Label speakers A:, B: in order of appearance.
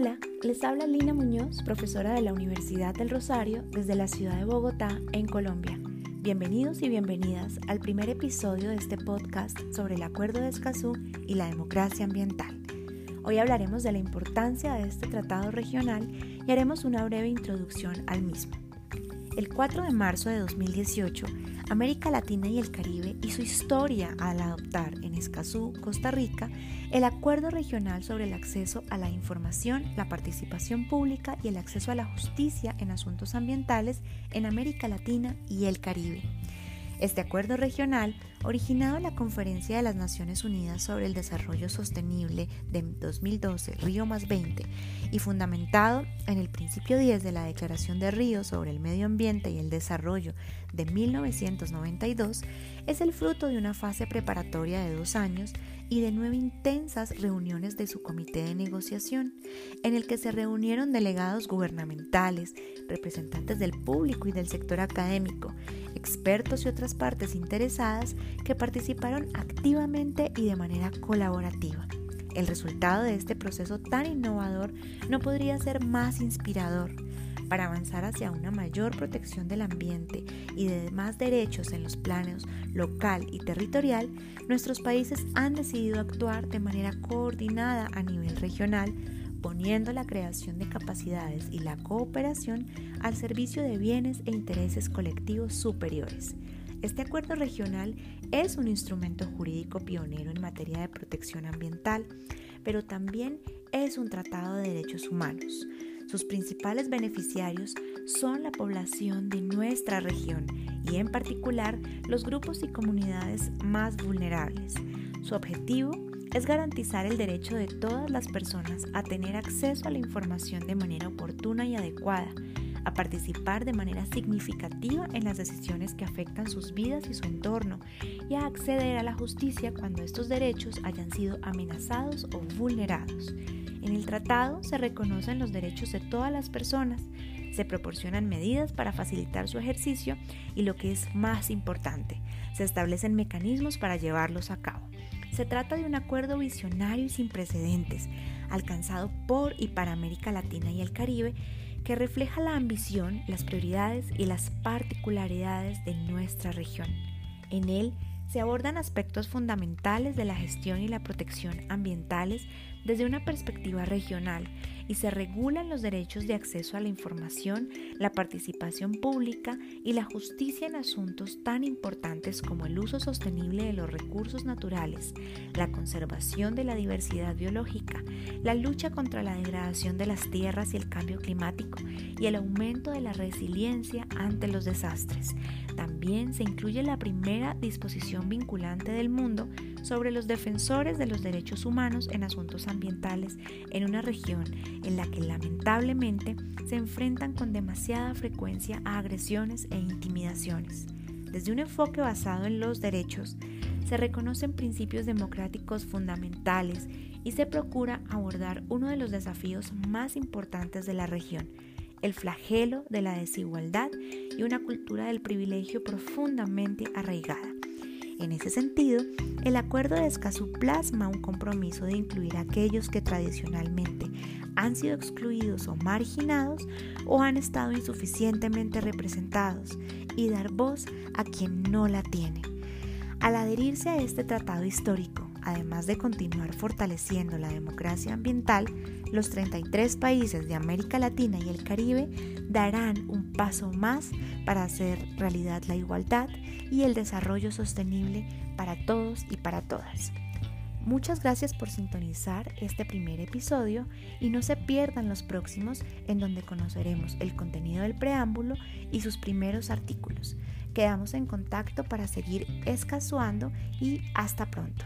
A: Hola, les habla Lina Muñoz, profesora de la Universidad del Rosario desde la ciudad de Bogotá, en Colombia. Bienvenidos y bienvenidas al primer episodio de este podcast sobre el Acuerdo de Escazú y la democracia ambiental. Hoy hablaremos de la importancia de este tratado regional y haremos una breve introducción al mismo. El 4 de marzo de 2018, América Latina y el Caribe hizo historia al adoptar en Escazú, Costa Rica, el Acuerdo Regional sobre el Acceso a la Información, la Participación Pública y el Acceso a la Justicia en Asuntos Ambientales en América Latina y el Caribe. Este acuerdo regional, originado en la Conferencia de las Naciones Unidas sobre el Desarrollo Sostenible de 2012, Río más 20, y fundamentado en el principio 10 de la Declaración de Río sobre el Medio Ambiente y el Desarrollo de 1992, es el fruto de una fase preparatoria de dos años y de nueve intensas reuniones de su comité de negociación, en el que se reunieron delegados gubernamentales, representantes del público y del sector académico, expertos y otras partes interesadas que participaron activamente y de manera colaborativa. El resultado de este proceso tan innovador no podría ser más inspirador para avanzar hacia una mayor protección del ambiente y de más derechos en los planos local y territorial, nuestros países han decidido actuar de manera coordinada a nivel regional, poniendo la creación de capacidades y la cooperación al servicio de bienes e intereses colectivos superiores. Este acuerdo regional es un instrumento jurídico pionero en materia de protección ambiental, pero también es un tratado de derechos humanos. Sus principales beneficiarios son la población de nuestra región y en particular los grupos y comunidades más vulnerables. Su objetivo es garantizar el derecho de todas las personas a tener acceso a la información de manera oportuna y adecuada, a participar de manera significativa en las decisiones que afectan sus vidas y su entorno y a acceder a la justicia cuando estos derechos hayan sido amenazados o vulnerados. En el tratado se reconocen los derechos de todas las personas, se proporcionan medidas para facilitar su ejercicio y lo que es más importante, se establecen mecanismos para llevarlos a cabo. Se trata de un acuerdo visionario y sin precedentes, alcanzado por y para América Latina y el Caribe, que refleja la ambición, las prioridades y las particularidades de nuestra región. En él se abordan aspectos fundamentales de la gestión y la protección ambientales desde una perspectiva regional y se regulan los derechos de acceso a la información, la participación pública y la justicia en asuntos tan importantes como el uso sostenible de los recursos naturales, la conservación de la diversidad biológica, la lucha contra la degradación de las tierras y el cambio climático y el aumento de la resiliencia ante los desastres. También se incluye la primera disposición vinculante del mundo sobre los defensores de los derechos humanos en asuntos ambientales en una región en la que lamentablemente se enfrentan con demasiada frecuencia a agresiones e intimidaciones. Desde un enfoque basado en los derechos, se reconocen principios democráticos fundamentales y se procura abordar uno de los desafíos más importantes de la región, el flagelo de la desigualdad y una cultura del privilegio profundamente arraigada. En ese sentido, el Acuerdo de Escazú plasma un compromiso de incluir a aquellos que tradicionalmente han sido excluidos o marginados o han estado insuficientemente representados y dar voz a quien no la tiene. Al adherirse a este tratado histórico, además de continuar fortaleciendo la democracia ambiental, los 33 países de América Latina y el Caribe darán un paso más para hacer realidad la igualdad y el desarrollo sostenible para todos y para todas. Muchas gracias por sintonizar este primer episodio y no se pierdan los próximos en donde conoceremos el contenido del preámbulo y sus primeros artículos. Quedamos en contacto para seguir escasuando y hasta pronto.